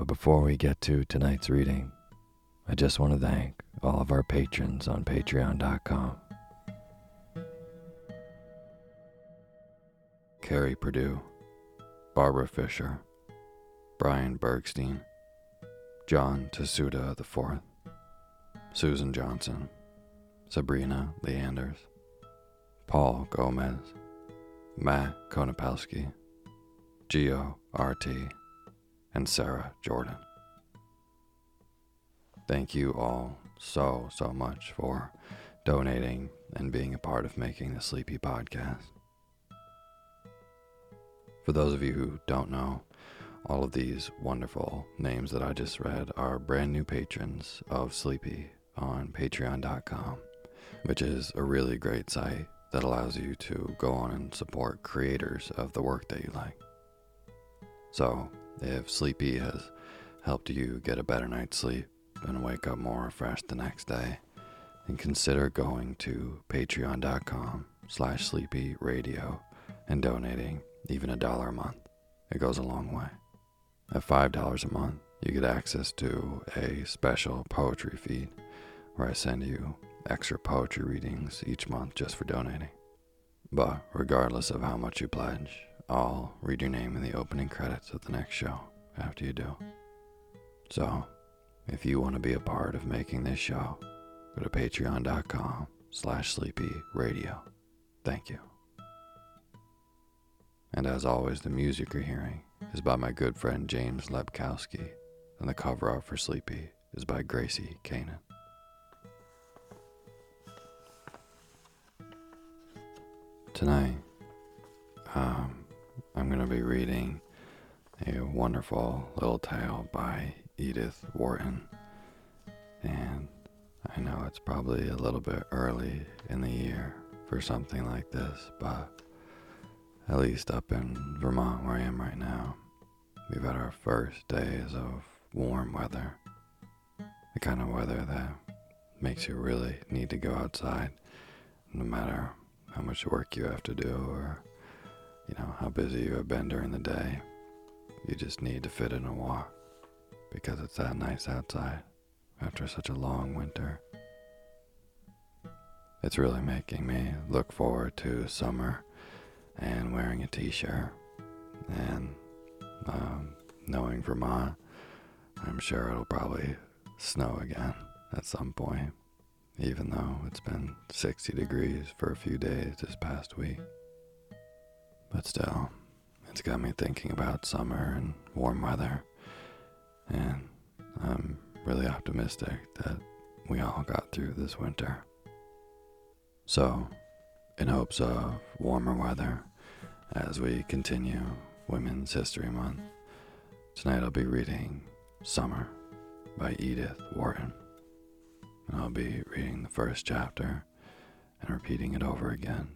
But before we get to tonight's reading, I just want to thank all of our patrons on patreon.com. Carrie Purdue, Barbara Fisher, Brian Bergstein, John Tasuda IV, Susan Johnson, Sabrina Leanders, Paul Gomez, Matt Konopowski, Geo RT, and Sarah Jordan. Thank you all so, so much for donating and being a part of making the Sleepy Podcast. For those of you who don't know, all of these wonderful names that I just read are brand new patrons of Sleepy on patreon.com. which is a really great site that allows you to go on and support creators of the work that you like. So, if Sleepy has helped you get a better night's sleep and wake up more refreshed the next day, then consider going to patreon.com slash sleepy radio and donating even a dollar a month. It goes a long way. At $5 a month, you get access to a special poetry feed where I send you extra poetry readings each month just for donating. But regardless of how much you pledge, I'll read your name in the opening credits of the next show after you do. So, if you want to be a part of making this show, go to patreon.com slash sleepy radio. Thank you. And as always, the music you're hearing is by my good friend James Lebkowski, and the cover art for Sleepy is by Gracie Kanan. Tonight, um, I'm going to be reading a wonderful little tale by Edith Wharton. And I know it's probably a little bit early in the year for something like this, but at least up in Vermont, where I am right now, we've had our first days of warm weather. The kind of weather that makes you really need to go outside, no matter how much work you have to do or, you know, how busy you have been during the day. You just need to fit in a walk because it's that nice outside after such a long winter. It's really making me look forward to summer and wearing a t shirt and um, knowing Vermont, I'm sure it'll probably snow again at some point, even though it's been 60 degrees for a few days this past week. But still, it's got me thinking about summer and warm weather, and I'm really optimistic that we all got through this winter. So, in hopes of warmer weather as we continue Women's History Month, tonight I'll be reading Summer by Edith Wharton. And I'll be reading the first chapter and repeating it over again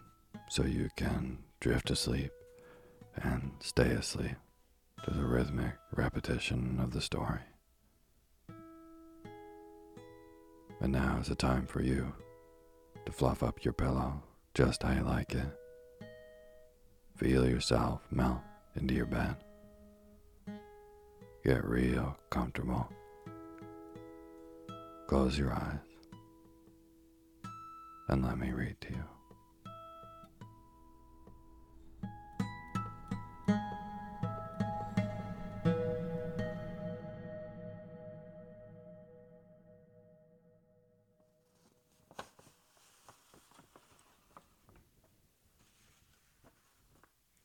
so you can drift asleep and stay asleep to the rhythmic repetition of the story. And now is the time for you to fluff up your pillow just how you like it. Feel yourself melt into your bed. Get real comfortable. Close your eyes and let me read to you.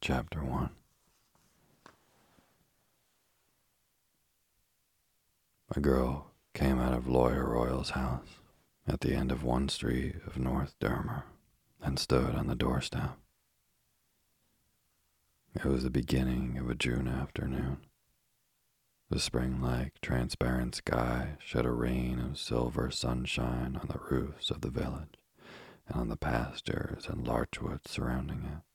Chapter 1 A girl came out of Lawyer Royal's house at the end of one street of North Dormer and stood on the doorstep. It was the beginning of a June afternoon. The spring like transparent sky shed a rain of silver sunshine on the roofs of the village and on the pastures and larchwoods surrounding it.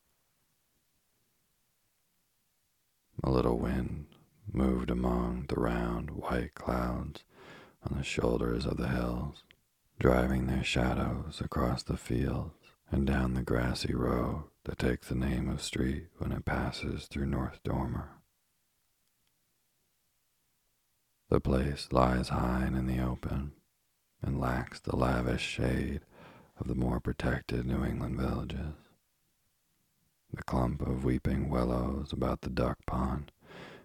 A little wind moved among the round white clouds on the shoulders of the hills, driving their shadows across the fields and down the grassy road that takes the name of street when it passes through North Dormer. The place lies high and in the open and lacks the lavish shade of the more protected New England villages. The clump of weeping willows about the duck pond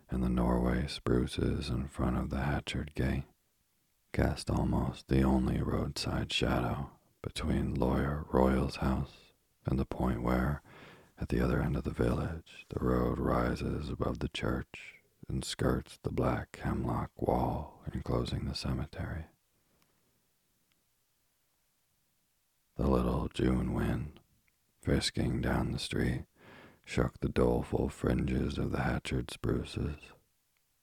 and the Norway spruces in front of the Hatchard gate cast almost the only roadside shadow between Lawyer Royal's house and the point where, at the other end of the village, the road rises above the church and skirts the black hemlock wall enclosing the cemetery. The little June wind, frisking down the street, shook the doleful fringes of the Hatchard spruces,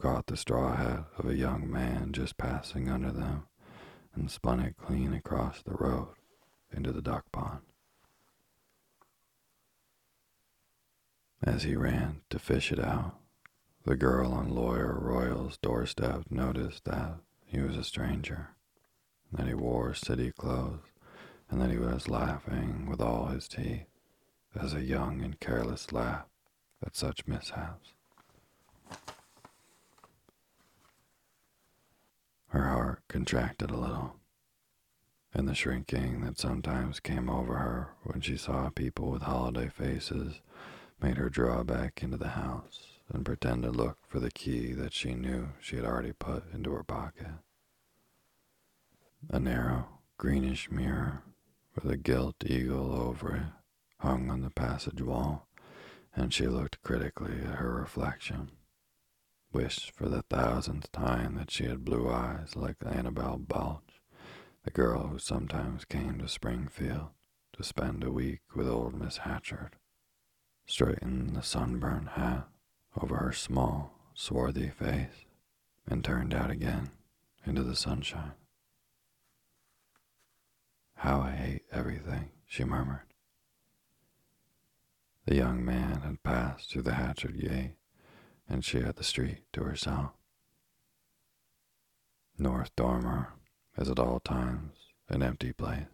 caught the straw hat of a young man just passing under them, and spun it clean across the road into the duck pond. As he ran to fish it out, the girl on Lawyer Royal's doorstep noticed that he was a stranger, that he wore city clothes, and that he was laughing with all his teeth as a young and careless laugh at such mishaps. Her heart contracted a little, and the shrinking that sometimes came over her when she saw people with holiday faces made her draw back into the house and pretend to look for the key that she knew she had already put into her pocket. A narrow, greenish mirror with a gilt eagle over it hung on the passage wall, and she looked critically at her reflection. Wished for the thousandth time that she had blue eyes like Annabel Balch, the girl who sometimes came to Springfield to spend a week with old Miss Hatchard. Straightened the sunburned hat over her small, swarthy face and turned out again into the sunshine. How I hate everything, she murmured. The young man had passed through the Hatchard gate, and she had the street to herself. North Dormer is at all times an empty place,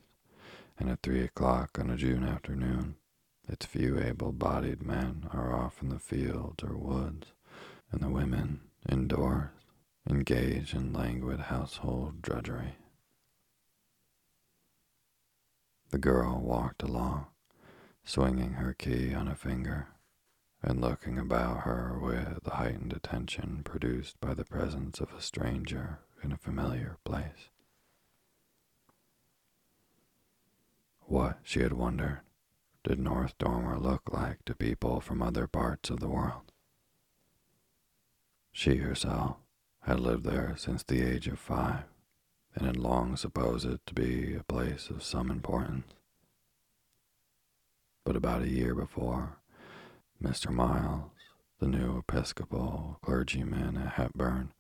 and at three o'clock on a June afternoon, its few able bodied men are off in the fields or woods, and the women indoors, engaged in languid household drudgery. The girl walked along, swinging her key on a finger and looking about her with the heightened attention produced by the presence of a stranger in a familiar place. What, she had wondered, did North Dormer look like to people from other parts of the world? She herself had lived there since the age of five and had long supposed it to be a place of some importance. But about a year before, Mr. Miles, the new Episcopal clergyman at Hepburn,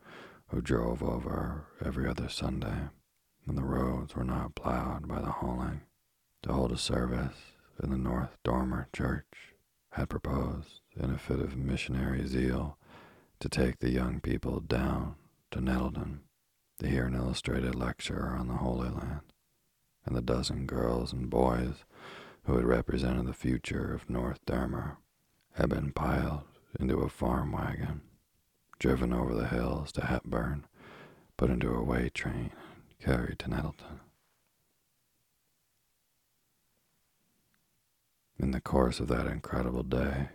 who drove over every other Sunday when the roads were not plowed by the hauling, to hold a service in the North Dormer Church, had proposed, in a fit of missionary zeal, to take the young people down to Nettleton to hear an illustrated lecture on the Holy Land, and the dozen girls and boys who had represented the future of North Dormer, had been piled into a farm wagon, driven over the hills to Hepburn, put into a way train, and carried to Nettleton. In the course of that incredible day,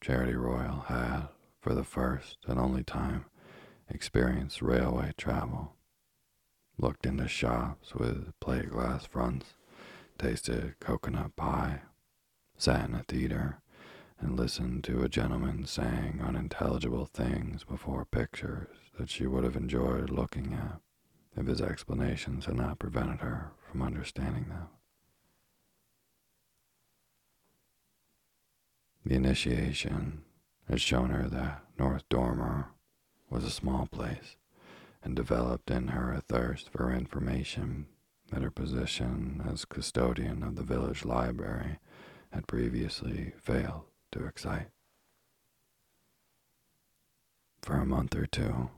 Charity Royal had, for the first and only time, experienced railway travel, looked into shops with plate glass fronts, tasted coconut pie, sat in a theater, and listened to a gentleman saying unintelligible things before pictures that she would have enjoyed looking at if his explanations had not prevented her from understanding them. The initiation had shown her that North Dormer was a small place and developed in her a thirst for information that her position as custodian of the village library had previously failed to excite. For a month or two,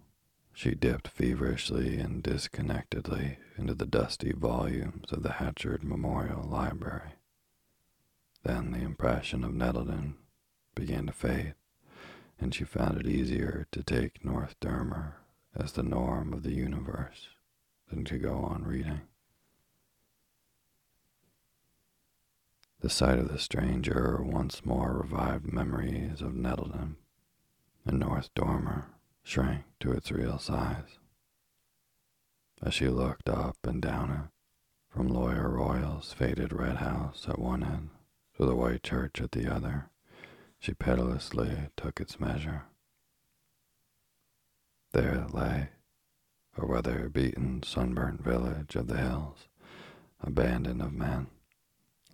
she dipped feverishly and disconnectedly into the dusty volumes of the Hatchard Memorial Library. Then the impression of Nettleton began to fade, and she found it easier to take North Dormer as the norm of the universe than to go on reading. The sight of the stranger once more revived memories of Nettleton, and North Dormer shrank to its real size. As she looked up and down it, from Lawyer Royal's faded red house at one end to the white church at the other, she pitilessly took its measure. There it lay, a weather-beaten, sunburnt village of the hills, abandoned of men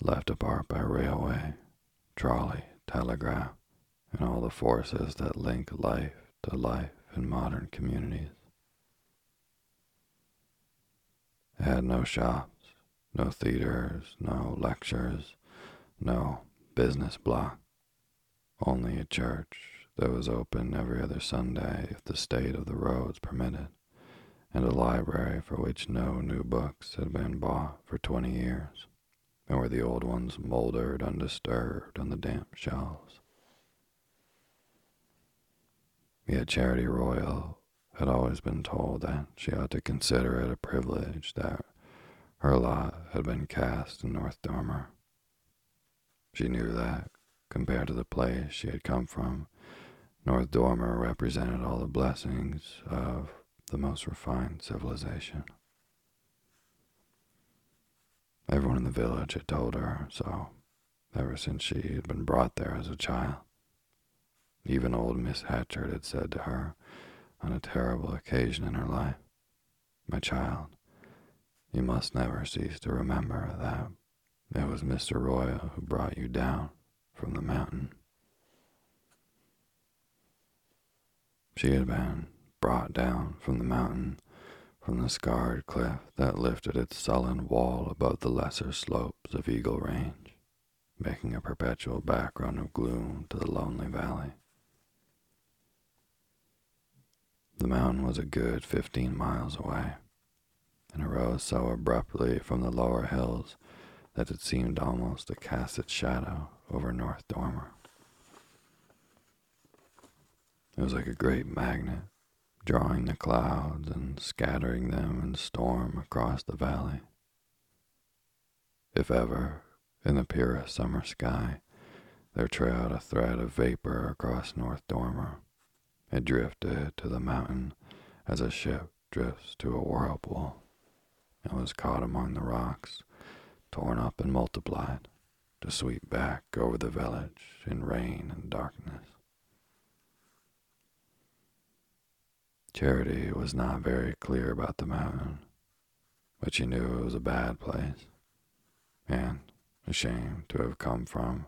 left apart by railway, trolley, telegraph, and all the forces that link life to life in modern communities. It had no shops, No theaters, no lectures, no business block. Only a church that was open every other Sunday if the state of the roads permitted, and a library for which no new books had been bought for twenty years, and where the old ones mouldered undisturbed on the damp shelves. Yet Charity Royal had always been told that she ought to consider it a privilege that her lot had been cast in North Dormer. She knew that, compared to the place she had come from, North Dormer represented all the blessings of the most refined civilization. Everyone in the village had told her so ever since she had been brought there as a child. Even old Miss Hatchard had said to her on a terrible occasion in her life, My child, you must never cease to remember that it was Mr. Royal who brought you down from the mountain. She had been brought down from the mountain from the scarred cliff that lifted its sullen wall above the lesser slopes of Eagle Range, making a perpetual background of gloom to the lonely valley. The mountain was a good fifteen miles away, and arose so abruptly from the lower hills that it seemed almost to cast its shadow over North Dormer. It was like a great magnet, drawing the clouds and scattering them in storm across the valley. If ever, in the purest summer sky, there trailed a thread of vapor across North Dormer, it drifted to the mountain as a ship drifts to a whirlpool, and was caught among the rocks torn up and multiplied, to sweep back over the village in rain and darkness. Charity was not very clear about the mountain, but she knew it was a bad place, and ashamed to have come from,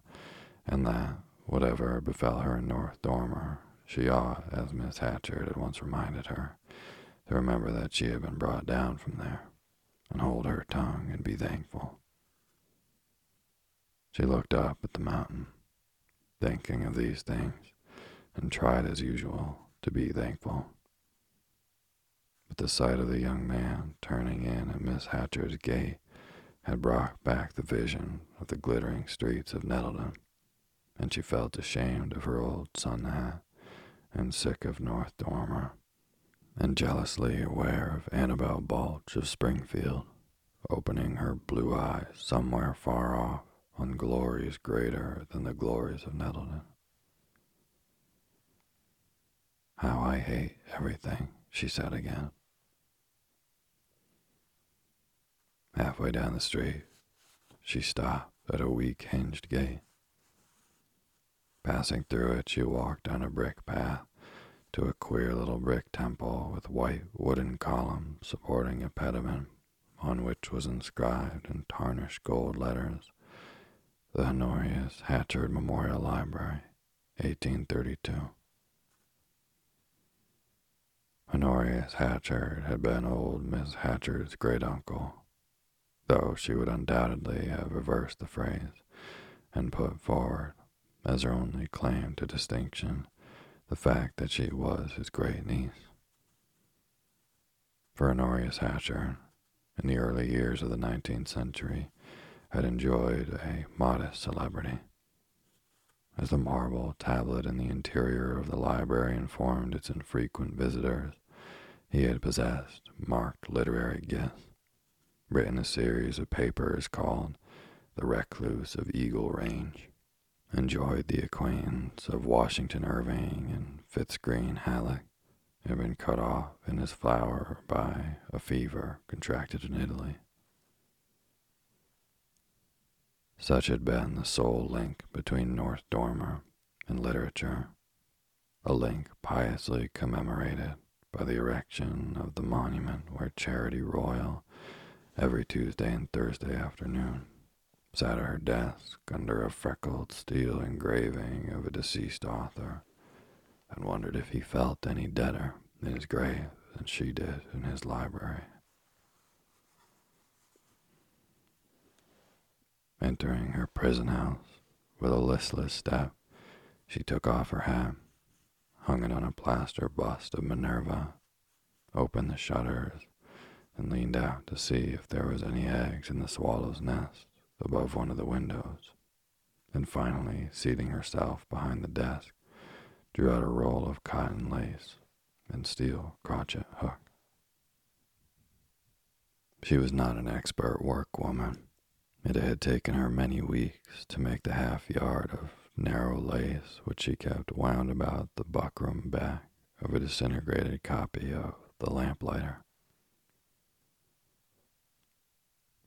and that whatever befell her in North Dormer, she ought, as Miss Hatchard had once reminded her, to remember that she had been brought down from there, and hold her tongue and be thankful. She looked up at the mountain, thinking of these things, and tried as usual to be thankful. But the sight of the young man turning in at Miss Hatchard's gate had brought back the vision of the glittering streets of Nettleton, and she felt ashamed of her old sun hat and sick of North Dormer, and jealously aware of Annabel Balch of Springfield, opening her blue eyes somewhere far off on glories greater than the glories of Nettleton. How I hate everything, she said again. Halfway down the street, she stopped at a weak hinged gate. Passing through it, she walked on a brick path to a queer little brick temple with white wooden columns supporting a pediment on which was inscribed in tarnished gold letters the Honorius Hatchard Memorial Library, 1832. Honorius Hatchard had been old Miss Hatchard's great uncle, though she would undoubtedly have reversed the phrase and put forward as her only claim to distinction the fact that she was his great niece. For Honorius Hatchard, in the early years of the 19th century, had enjoyed a modest celebrity. As the marble tablet in the interior of the library informed its infrequent visitors, he had possessed marked literary gifts, written a series of papers called The Recluse of Eagle Range, enjoyed the acquaintance of Washington Irving and Fitz-Greene Halleck, had been cut off in his flower by a fever contracted in Italy. Such had been the sole link between North Dormer and literature, a link piously commemorated by the erection of the monument where Charity Royal, every Tuesday and Thursday afternoon, sat at her desk under a freckled steel engraving of a deceased author, and wondered if he felt any deader in his grave than she did in his library. Entering her prison house with a listless step, she took off her hat, hung it on a plaster bust of Minerva, opened the shutters, and leaned out to see if there was any eggs in the swallow's nest above one of the windows. And finally, seating herself behind the desk, drew out a roll of cotton lace and steel crochet hook. She was not an expert workwoman. It had taken her many weeks to make the half yard of narrow lace which she kept wound about the buckram back of a disintegrated copy of The Lamplighter.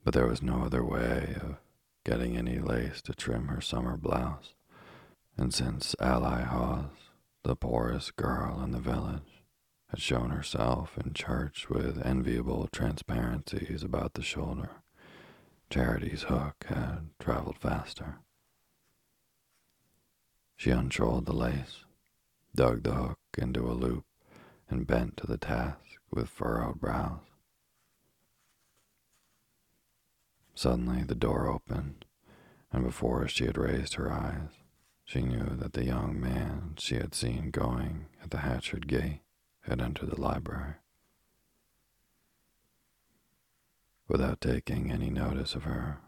But there was no other way of getting any lace to trim her summer blouse, and since Ally Hawes, the poorest girl in the village, had shown herself in church with enviable transparencies about the shoulder, Charity's hook had traveled faster. She untrolled the lace, dug the hook into a loop, and bent to the task with furrowed brows. Suddenly the door opened, and before she had raised her eyes, she knew that the young man she had seen going at the Hatchard gate had entered the library. Without taking any notice of her,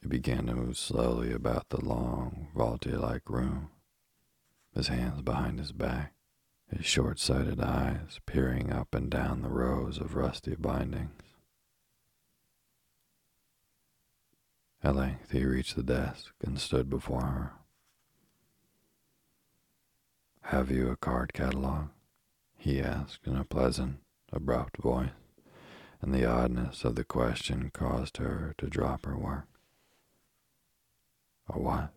he began to move slowly about the long, vaulty-like room, his hands behind his back, his short-sighted eyes peering up and down the rows of rusty bindings. At length he reached the desk and stood before her. Have you a card catalog? he asked in a pleasant, abrupt voice, and the oddness of the question caused her to drop her work. A what?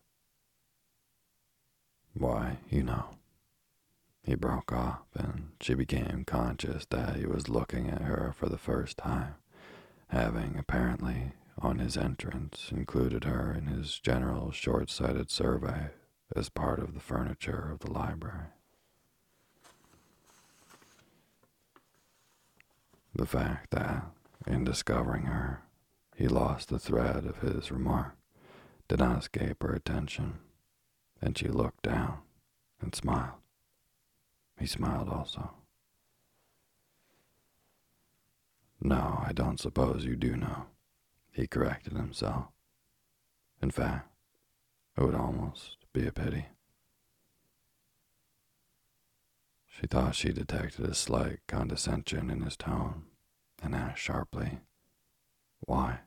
Why, you know. He broke off, and she became conscious that he was looking at her for the first time, having apparently on his entrance included her in his general short sighted survey as part of the furniture of the library. The fact that, in discovering her, he lost the thread of his remark did not escape her attention, and she looked down and smiled. He smiled also. No, I don't suppose you do know he corrected himself. In fact, it would almost be a pity. She thought she detected a slight condescension in his tone and asked sharply, Why?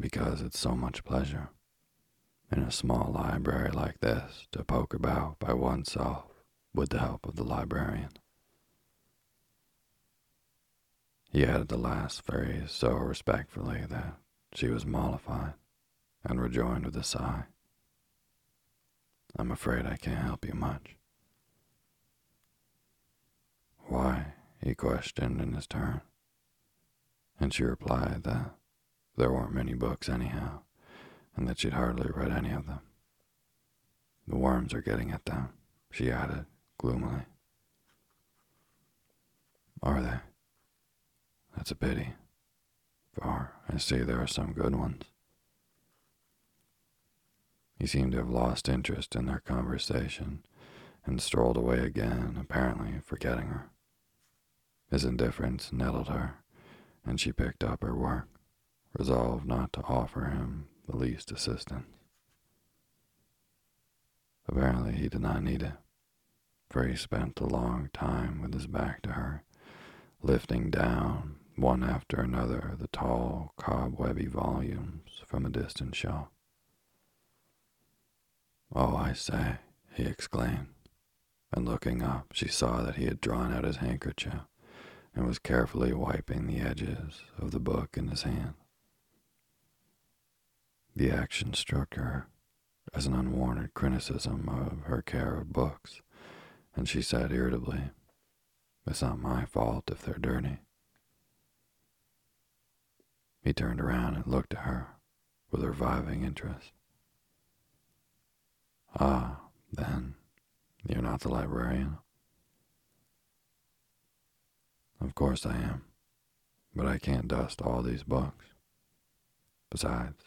Because it's so much pleasure in a small library like this to poke about by oneself with the help of the librarian. He added the last phrase so respectfully that she was mollified and rejoined with a sigh. I'm afraid I can't help you much. Why? he questioned in his turn. And she replied that there weren't many books anyhow, and that she'd hardly read any of them. The worms are getting at them, she added gloomily. Are they? That's a pity, for I see there are some good ones. He seemed to have lost interest in their conversation and strolled away again, apparently forgetting her. His indifference nettled her, and she picked up her work, resolved not to offer him the least assistance. Apparently, he did not need it, for he spent a long time with his back to her, lifting down one after another the tall, cobwebby volumes from a distant shelf. Oh, I say, he exclaimed, and looking up, she saw that he had drawn out his handkerchief and was carefully wiping the edges of the book in his hand. The action struck her as an unwarranted criticism of her care of books, and she said irritably, It's not my fault if they're dirty. He turned around and looked at her with reviving interest. Ah, then, you're not the librarian? Of course I am, but I can't dust all these books. Besides,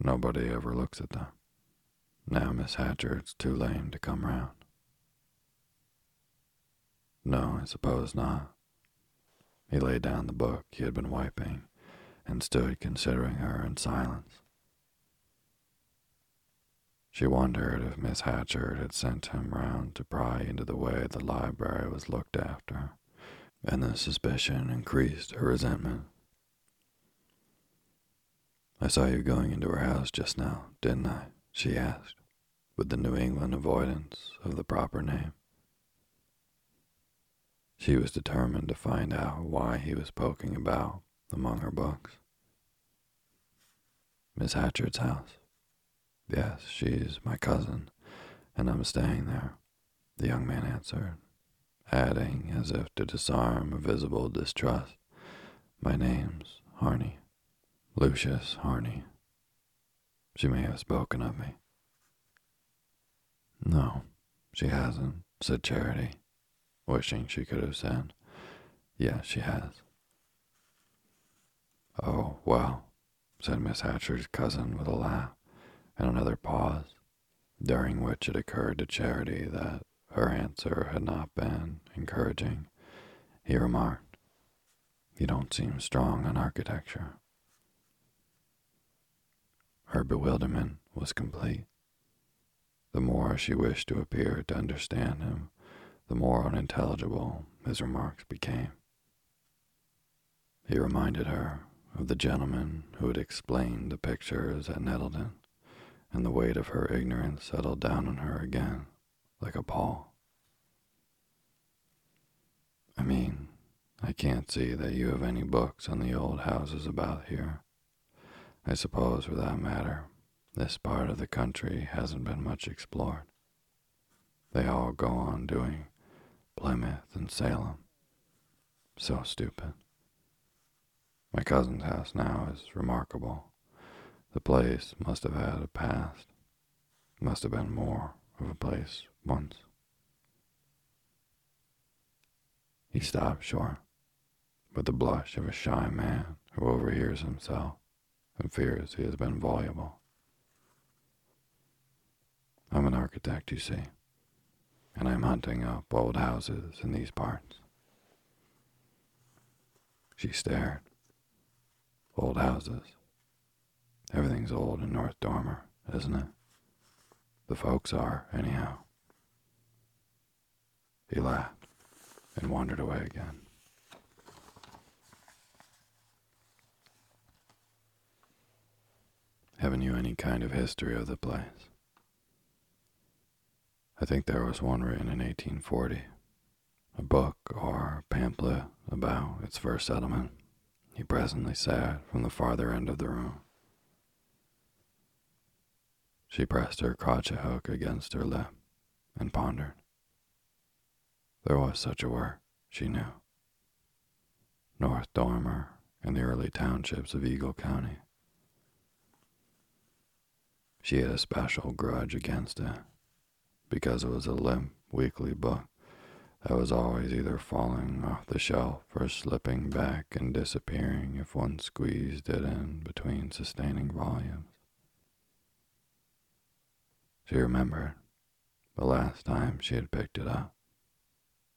nobody ever looks at them. Now Miss Hatchard, it's too lame to come round. No, I suppose not. He laid down the book he had been wiping and stood considering her in silence. She wondered if Miss Hatchard had sent him round to pry into the way the library was looked after, and the suspicion increased her resentment. I saw you going into her house just now, didn't I? she asked, with the New England avoidance of the proper name. She was determined to find out why he was poking about among her books. Miss Hatchard's house. Yes, she's my cousin, and I'm staying there, the young man answered, adding, as if to disarm a visible distrust, My name's Harney, Lucius Harney. She may have spoken of me. No, she hasn't, said Charity, wishing she could have said, Yes, she has. Oh, well, said Miss Hatchard's cousin with a laugh and another pause, during which it occurred to Charity that her answer had not been encouraging. He remarked, You don't seem strong on architecture. Her bewilderment was complete. The more she wished to appear to understand him, the more unintelligible his remarks became. He reminded her of the gentleman who had explained the pictures at Nettleton, and the weight of her ignorance settled down on her again like a pall. I mean, I can't see that you have any books on the old houses about here. I suppose, for that matter, this part of the country hasn't been much explored. They all go on doing Plymouth and Salem. So stupid. My cousin's house now is remarkable. The place must have had a past. Must have been more of a place once. He stopped short, with the blush of a shy man who overhears himself and fears he has been voluble. I'm an architect, you see, and I'm hunting up old houses in these parts. She stared Old houses. Everything's old in North Dormer, isn't it? The folks are, anyhow. He laughed and wandered away again. Haven't you any kind of history of the place? I think there was one written in 1840, a book or pamphlet about its first settlement he presently said from the farther end of the room. She pressed her crochet hook against her lip and pondered. There was such a word, she knew. North Dormer and the early townships of Eagle County. She had a special grudge against it because it was a limp, weekly book that was always either falling off the shelf or slipping back and disappearing if one squeezed it in between sustaining volumes. She remembered the last time she had picked it up,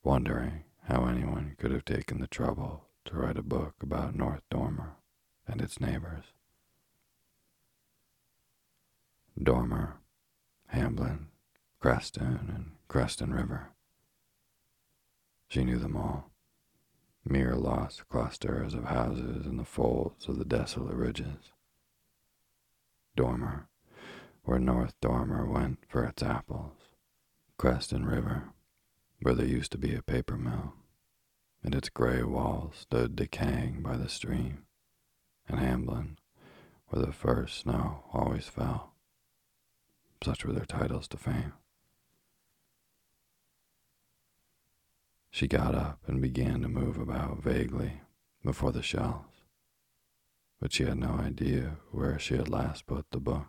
wondering how anyone could have taken the trouble to write a book about North Dormer and its neighbors. Dormer, Hamblin, Creston, and Creston River. She knew them all, mere lost clusters of houses in the folds of the desolate ridges. Dormer, where North Dormer went for its apples. Creston River, where there used to be a paper mill, and its gray walls stood decaying by the stream. And Hamblin, where the first snow always fell. Such were their titles to fame. She got up and began to move about vaguely before the shelves, but she had no idea where she had last put the book,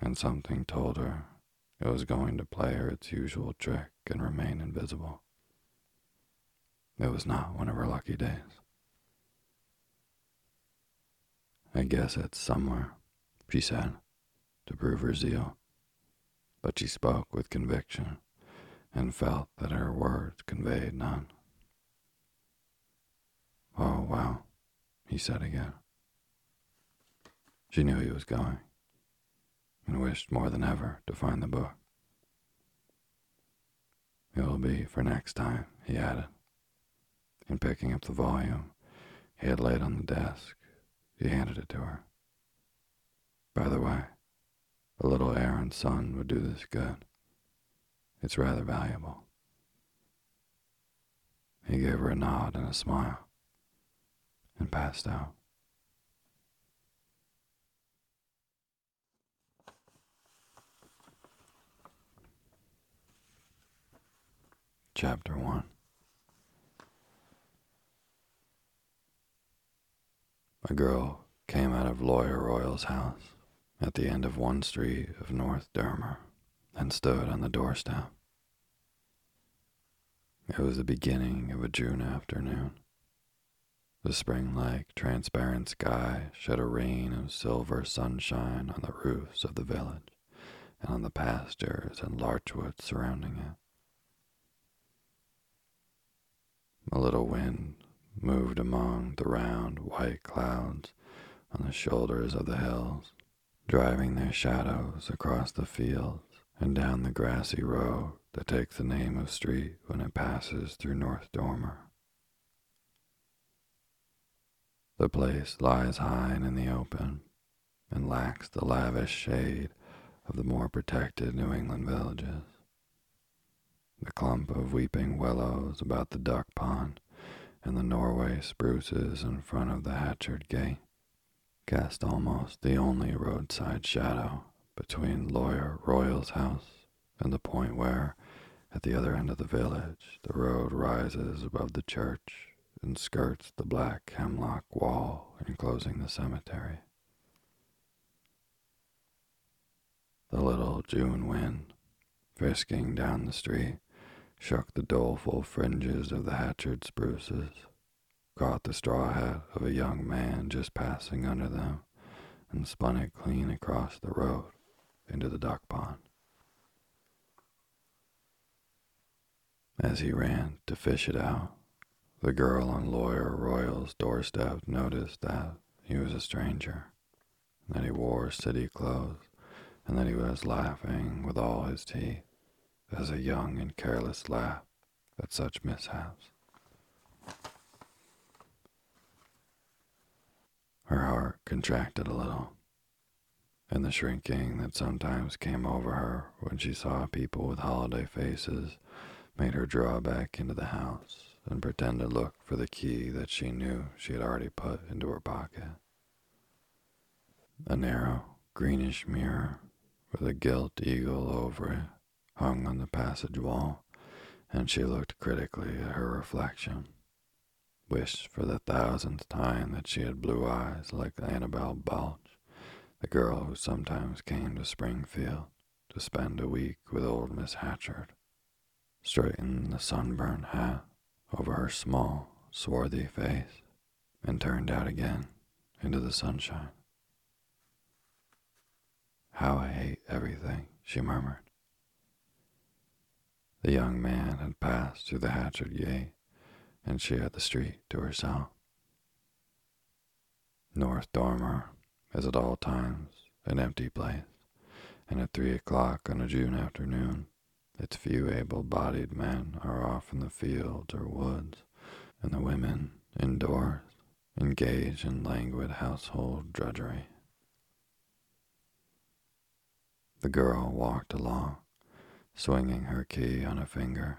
and something told her it was going to play her its usual trick and remain invisible. It was not one of her lucky days. I guess it's somewhere, she said, to prove her zeal. But she spoke with conviction and felt that her words conveyed none. Oh, well, he said again. She knew he was going and wished more than ever to find the book. It will be for next time, he added. And picking up the volume he had laid on the desk, he handed it to her. By the way, a little air and sun would do this good. It's rather valuable. He gave her a nod and a smile and passed out. Chapter 1 A girl came out of Lawyer Royal's house at the end of one street of North Dormer and stood on the doorstep. It was the beginning of a June afternoon. The spring like transparent sky shed a rain of silver sunshine on the roofs of the village and on the pastures and larchwoods surrounding it. A little wind moved among the round white clouds on the shoulders of the hills, driving their shadows across the fields and down the grassy road that takes the name of street when it passes through North Dormer. The place lies high and in the open and lacks the lavish shade of the more protected New England villages. The clump of weeping willows about the duck pond and the Norway spruces in front of the Hatchard gate cast almost the only roadside shadow between Lawyer Royal's house and the point where, at the other end of the village, the road rises above the church and skirts the black hemlock wall enclosing the cemetery. The little June wind, frisking down the street, shook the doleful fringes of the Hatchard spruces, caught the straw hat of a young man just passing under them, and spun it clean across the road into the duck pond. As he ran to fish it out, the girl on Lawyer Royal's doorstep noticed that he was a stranger, that he wore city clothes, and that he was laughing with all his teeth as a young and careless laugh at such mishaps. Her heart contracted a little, and the shrinking that sometimes came over her when she saw people with holiday faces made her draw back into the house and pretend to look for the key that she knew she had already put into her pocket. A narrow, greenish mirror with a gilt eagle over it hung on the passage wall, and she looked critically at her reflection. Wished for the thousandth time that she had blue eyes like Annabel Balch, the girl who sometimes came to Springfield to spend a week with old Miss Hatchard. Straightened the sunburned hat over her small, swarthy face and turned out again into the sunshine. How I hate everything, she murmured. The young man had passed through the Hatchard gate, and she had the street to herself. North Dormer is at all times an empty place, and at three o'clock on a June afternoon, its few able bodied men are off in the fields or woods, and the women indoors, engaged in languid household drudgery. The girl walked along, swinging her key on a finger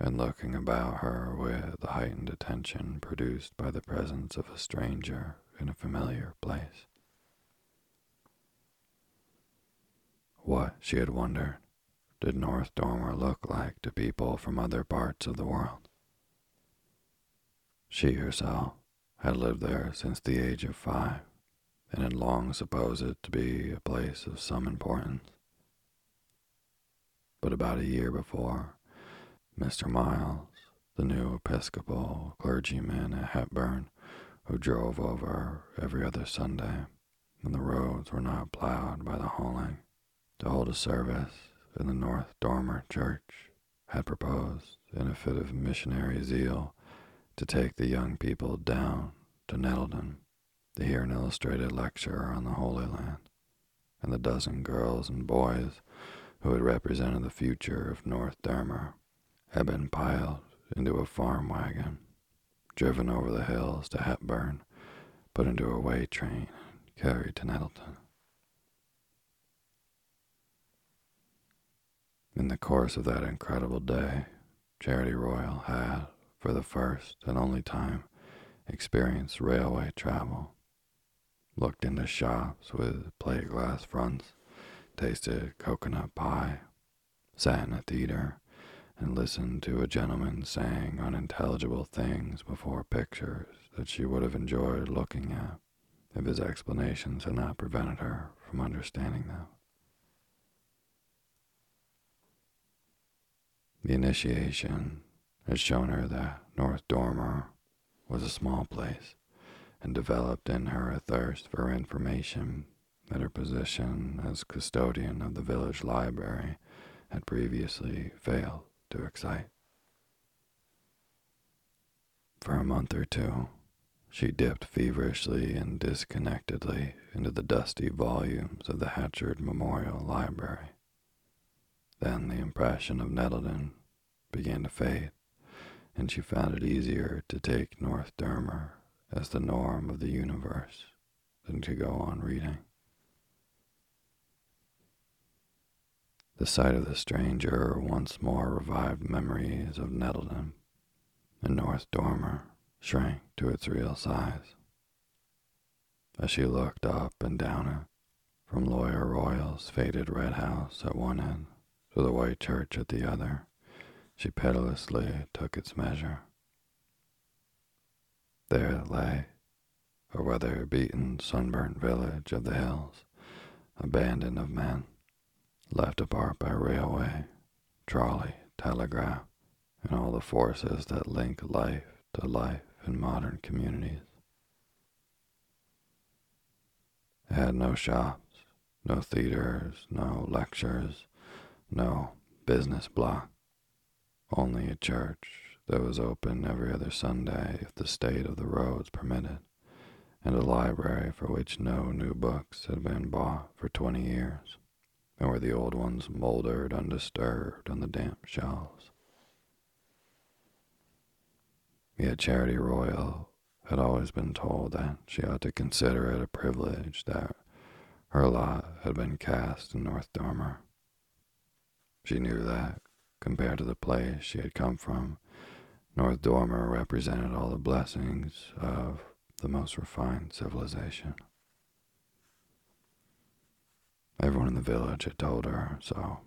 and looking about her with the heightened attention produced by the presence of a stranger in a familiar place. What, she had wondered, did North Dormer look like to people from other parts of the world? She herself had lived there since the age of five and had long supposed it to be a place of some importance. But about a year before, Mr. Miles, the new Episcopal clergyman at Hepburn, who drove over every other Sunday when the roads were not plowed by the hauling to hold a service in the North Dormer Church, had proposed, in a fit of missionary zeal, to take the young people down to Nettleton to hear an illustrated lecture on the Holy Land, and the dozen girls and boys who had represented the future of North Dormer had been piled into a farm wagon, driven over the hills to Hepburn, put into a way train, and carried to Nettleton. In the course of that incredible day, Charity Royal had, for the first and only time, experienced railway travel, looked into shops with plate glass fronts, tasted coconut pie, sat in a theater, and listened to a gentleman saying unintelligible things before pictures that she would have enjoyed looking at if his explanations had not prevented her from understanding them. The initiation had shown her that North Dormer was a small place and developed in her a thirst for information that her position as custodian of the village library had previously failed to excite. For a month or two, she dipped feverishly and disconnectedly into the dusty volumes of the Hatchard Memorial Library. Then the impression of Nettleton began to fade, and she found it easier to take North Dormer as the norm of the universe than to go on reading. The sight of the stranger once more revived memories of Nettleton, and North Dormer shrank to its real size. As she looked up and down it, from Lawyer Royal's faded red house at one end to the white church at the other, she pitilessly took its measure. There it lay, a weather-beaten, sunburnt village of the hills, abandoned of men left apart by railway, trolley, telegraph, and all the forces that link life to life in modern communities. It had no shops, no theaters, no lectures, no business block, only a church that was open every other Sunday if the state of the roads permitted, and a library for which no new books had been bought for twenty years and where the old ones moldered undisturbed on the damp shelves. Yet Charity Royal had always been told that she ought to consider it a privilege that her lot had been cast in North Dormer. She knew that, compared to the place she had come from, North Dormer represented all the blessings of the most refined civilization. Everyone in the village had told her so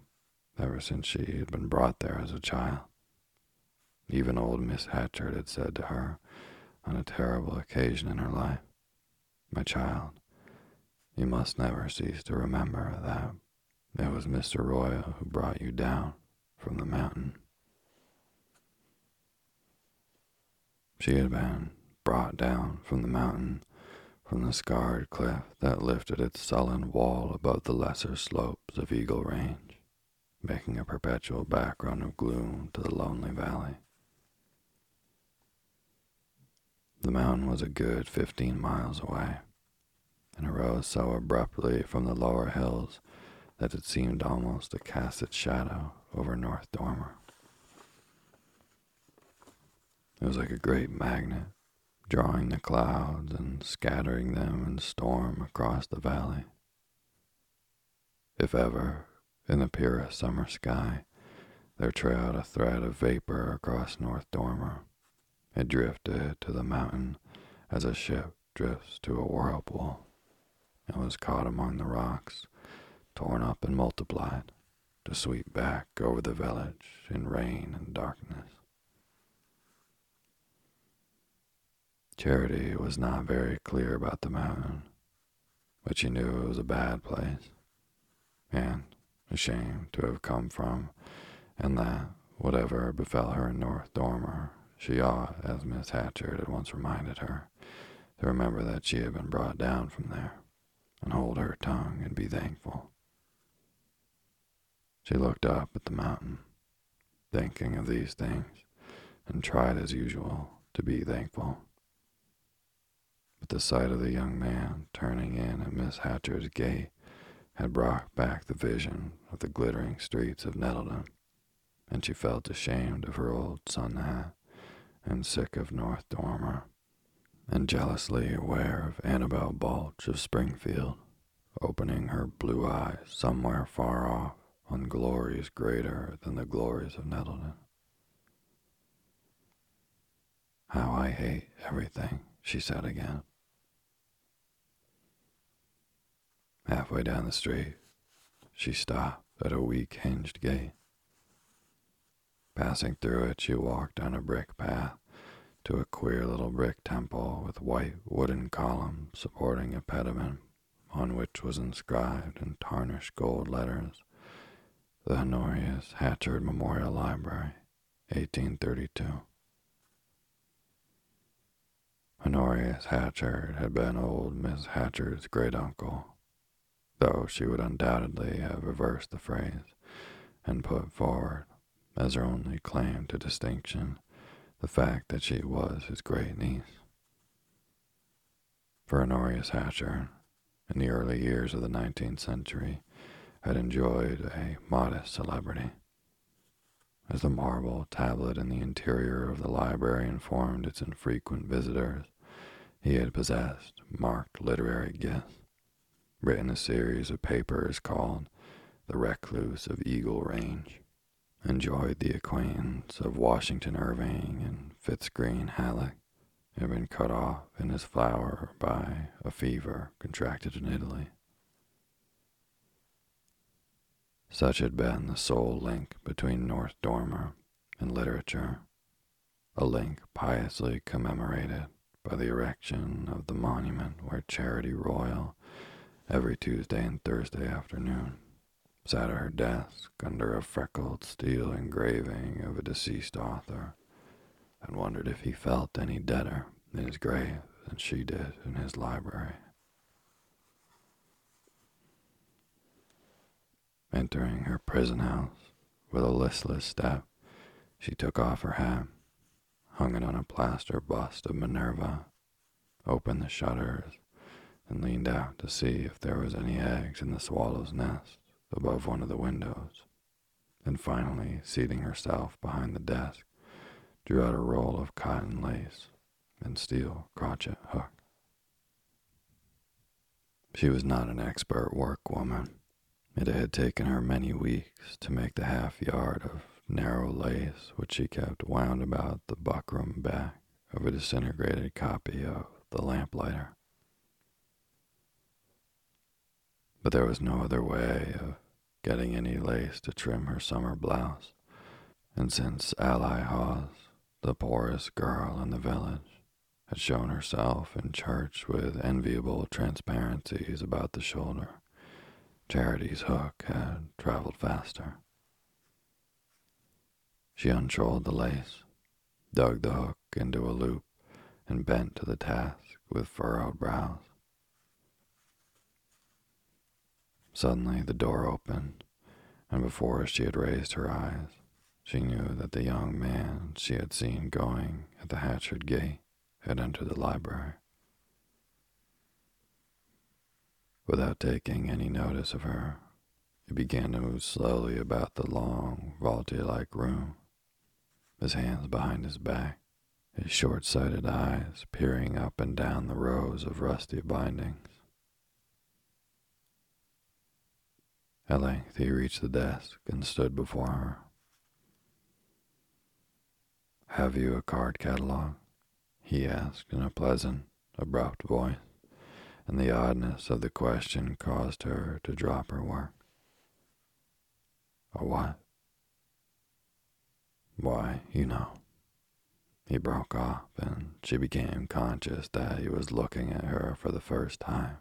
ever since she had been brought there as a child. Even old Miss Hatchard had said to her on a terrible occasion in her life, My child, you must never cease to remember that it was Mr. Royal who brought you down from the mountain. She had been brought down from the mountain from the scarred cliff that lifted its sullen wall above the lesser slopes of Eagle Range, making a perpetual background of gloom to the lonely valley. The mountain was a good fifteen miles away, and arose so abruptly from the lower hills that it seemed almost to cast its shadow over North Dormer. It was like a great magnet drawing the clouds and scattering them in storm across the valley. If ever, in the purest summer sky, there trailed a thread of vapor across North Dormer, it drifted to the mountain as a ship drifts to a whirlpool, and was caught among the rocks, torn up and multiplied, to sweep back over the village in rain and darkness. Charity was not very clear about the mountain, but she knew it was a bad place, and ashamed to have come from, and that, whatever befell her in North Dormer, she ought, as Miss Hatchard had once reminded her, to remember that she had been brought down from there and hold her tongue and be thankful. She looked up at the mountain, thinking of these things, and tried as usual to be thankful. But the sight of the young man turning in at Miss Hatchard's gate had brought back the vision of the glittering streets of Nettleton, and she felt ashamed of her old sun hat and sick of North Dormer, and jealously aware of Annabel Balch of Springfield, opening her blue eyes somewhere far off on glories greater than the glories of Nettleton. How I hate everything, she said again. Halfway down the street, she stopped at a weak hinged gate. Passing through it, she walked on a brick path to a queer little brick temple with white wooden columns supporting a pediment on which was inscribed in tarnished gold letters the Honorius Hatchard Memorial Library, 1832. Honorius Hatchard had been old Miss Hatchard's great uncle, though she would undoubtedly have reversed the phrase and put forward as her only claim to distinction the fact that she was his great niece. For Honorius Hatchard, in the early years of the 19th century, had enjoyed a modest celebrity. As the marble tablet in the interior of the library informed its infrequent visitors, he had possessed marked literary gifts, written a series of papers called The Recluse of Eagle Range, enjoyed the acquaintance of Washington Irving and Fitz-Greene Halleck, had been cut off in his flower by a fever contracted in Italy. Such had been the sole link between North Dormer and literature, a link piously commemorated by the erection of the monument where Charity Royal, every Tuesday and Thursday afternoon, sat at her desk under a freckled steel engraving of a deceased author, and wondered if he felt any deader in his grave than she did in his library. Entering her prison house with a listless step, she took off her hat, hung it on a plaster bust of Minerva, opened the shutters, and leaned out to see if there was any eggs in the swallow's nest above one of the windows. And finally, seating herself behind the desk, drew out a roll of cotton lace and steel crochet hook. She was not an expert workwoman it had taken her many weeks to make the half yard of narrow lace which she kept wound about the buckram back of a disintegrated copy of The Lamplighter. But there was no other way of getting any lace to trim her summer blouse, and since Ally Hawes, the poorest girl in the village, had shown herself in church with enviable transparencies about the shoulder, Charity's hook had traveled faster. She untrolled the lace, dug the hook into a loop, and bent to the task with furrowed brows. Suddenly the door opened, and before she had raised her eyes, she knew that the young man she had seen going at the Hatchard gate had entered the library. Without taking any notice of her, he began to move slowly about the long, vaulty-like room, his hands behind his back, his short-sighted eyes peering up and down the rows of rusty bindings. At length he reached the desk and stood before her. Have you a card catalog? he asked in a pleasant, abrupt voice and the oddness of the question caused her to drop her work. A what? Why, you know. He broke off, and she became conscious that he was looking at her for the first time,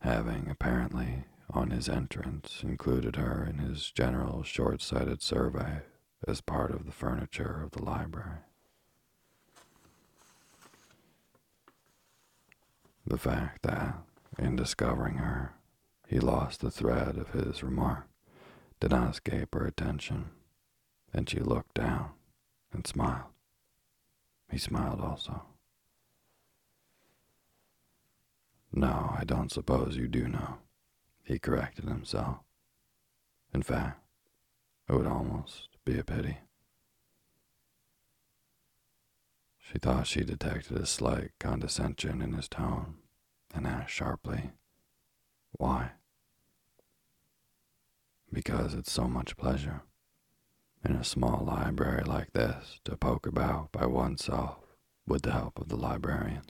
having apparently, on his entrance, included her in his general short sighted survey as part of the furniture of the library. The fact that, in discovering her, he lost the thread of his remark did not escape her attention, and she looked down and smiled. He smiled also. No, I don't suppose you do know, he corrected himself. In fact, it would almost be a pity. She thought she detected a slight condescension in his tone and asked sharply, Why? Because it's so much pleasure in a small library like this to poke about by oneself with the help of the librarian.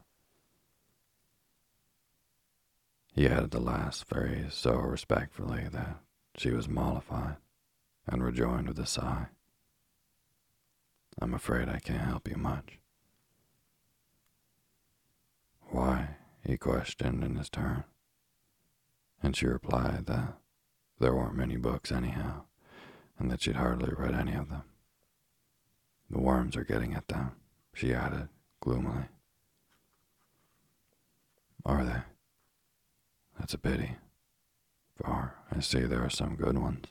He added the last phrase so respectfully that she was mollified and rejoined with a sigh. I'm afraid I can't help you much. Why? he questioned in his turn. And she replied that there weren't many books anyhow, and that she'd hardly read any of them. The worms are getting at them, she added gloomily. Are they? That's a pity, for I see there are some good ones.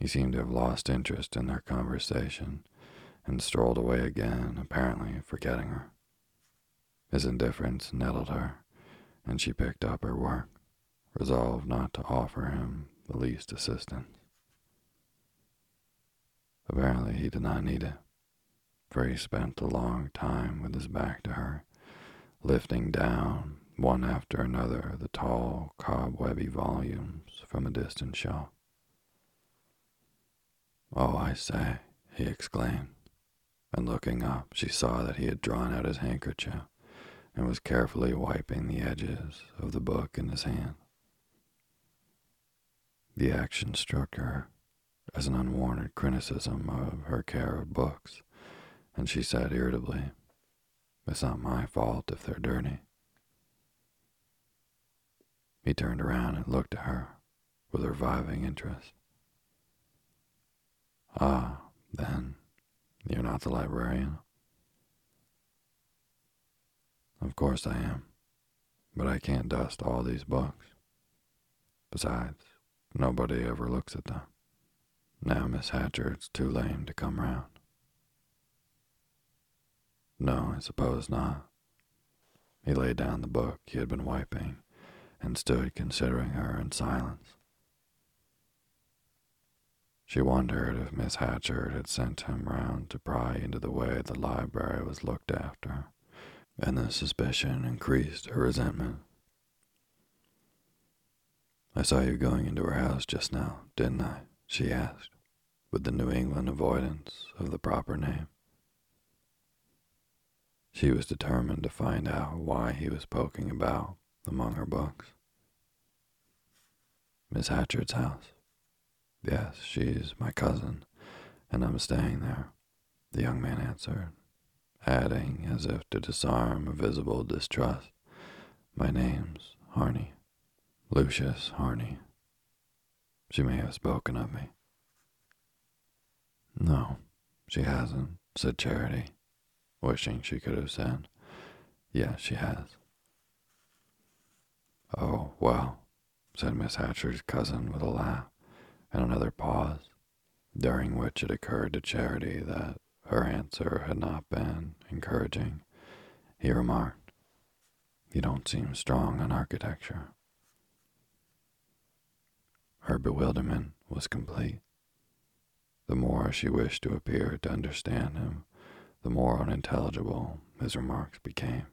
He seemed to have lost interest in their conversation and strolled away again, apparently forgetting her. His indifference nettled her, and she picked up her work, resolved not to offer him the least assistance. Apparently, he did not need it, for he spent a long time with his back to her, lifting down, one after another, the tall, cobwebby volumes from a distant shelf. Oh, I say, he exclaimed, and looking up, she saw that he had drawn out his handkerchief and was carefully wiping the edges of the book in his hand. The action struck her as an unwarranted criticism of her care of books, and she said irritably, It's not my fault if they're dirty. He turned around and looked at her with reviving interest. Ah, then, you're not the librarian? Of course I am, but I can't dust all these books. Besides, nobody ever looks at them. Now Miss Hatchard's too lame to come round. No, I suppose not. He laid down the book he had been wiping and stood considering her in silence. She wondered if Miss Hatchard had sent him round to pry into the way the library was looked after and the suspicion increased her resentment. I saw you going into her house just now, didn't I? she asked, with the New England avoidance of the proper name. She was determined to find out why he was poking about among her books. Miss Hatchard's house. Yes, she's my cousin, and I'm staying there, the young man answered, adding, as if to disarm a visible distrust, My name's Harney, Lucius Harney. She may have spoken of me. No, she hasn't, said Charity, wishing she could have said, Yes, she has. Oh, well, said Miss Hatchard's cousin with a laugh and another pause, during which it occurred to Charity that her answer had not been encouraging. He remarked, You don't seem strong on architecture. Her bewilderment was complete. The more she wished to appear to understand him, the more unintelligible his remarks became.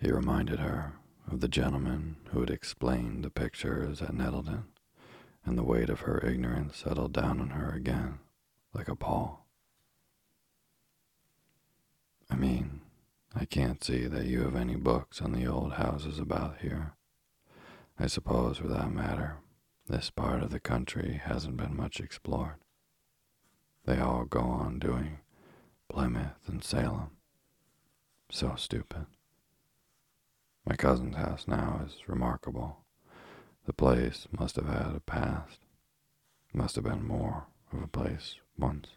He reminded her of the gentleman who had explained the pictures at Nettleton, and the weight of her ignorance settled down on her again like a pall. I mean, I can't see that you have any books on the old houses about here. I suppose, for that matter, this part of the country hasn't been much explored. They all go on doing Plymouth and Salem. So stupid. My cousin's house now is remarkable. The place must have had a past. Must have been more of a place once.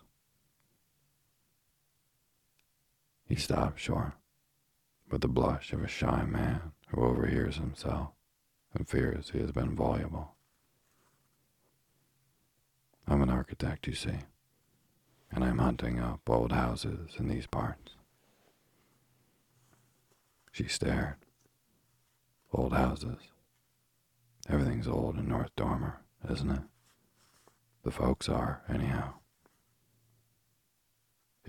He stopped short, with the blush of a shy man who overhears himself and fears he has been voluble. I'm an architect, you see, and I'm hunting up old houses in these parts. She stared. Old houses. Everything's old in North Dormer, isn't it? The folks are, anyhow.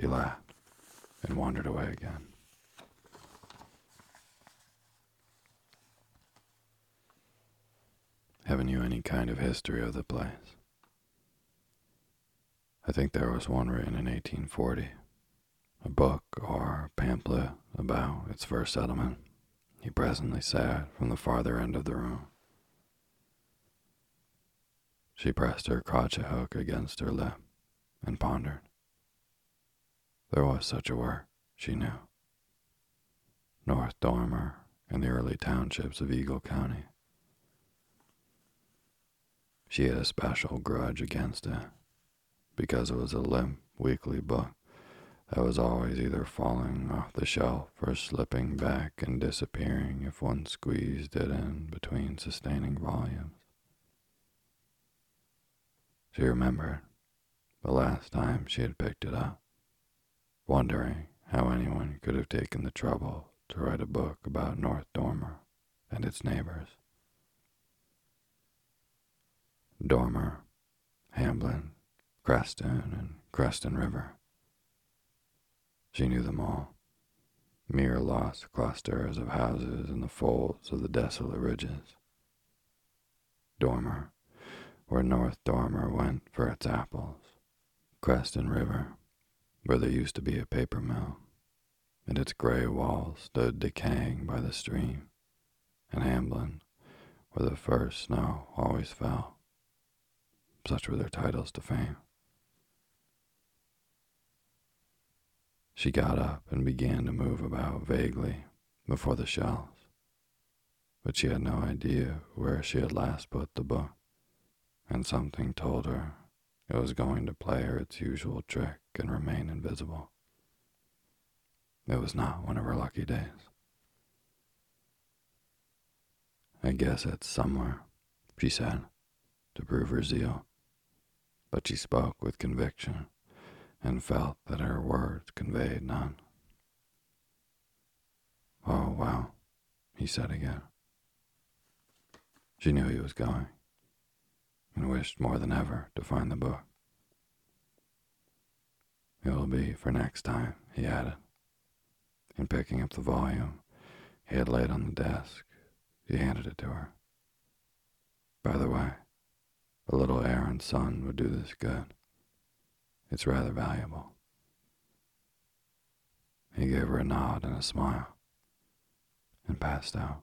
He laughed and wandered away again. Haven't you any kind of history of the place? I think there was one written in 1840, a book or pamphlet about its first settlement. He presently sat from the farther end of the room. She pressed her crochet hook against her lip and pondered. There was such a word, she knew. North Dormer and the early townships of Eagle County. She had a special grudge against it because it was a limp, weekly book that was always either falling off the shelf or slipping back and disappearing if one squeezed it in between sustaining volumes. She remembered the last time she had picked it up, wondering how anyone could have taken the trouble to write a book about North Dormer and its neighbors. Dormer, Hamblin, Creston, and Creston River. She knew them all, mere lost clusters of houses in the folds of the desolate ridges. Dormer, where North Dormer went for its apples. Creston River, where there used to be a paper mill, and its gray walls stood decaying by the stream, and Hamblin, where the first snow always fell. Such were their titles to fame. She got up and began to move about vaguely before the shelves, but she had no idea where she had last put the book, and something told her it was going to play her its usual trick and remain invisible. It was not one of her lucky days. I guess it's somewhere, she said, to prove her zeal. But she spoke with conviction and felt that her words conveyed none. Oh, well, he said again. She knew he was going and wished more than ever to find the book. It will be for next time, he added. And picking up the volume he had laid on the desk, he handed it to her. By the way, a little air and sun would do this good. It's rather valuable. He gave her a nod and a smile and passed out.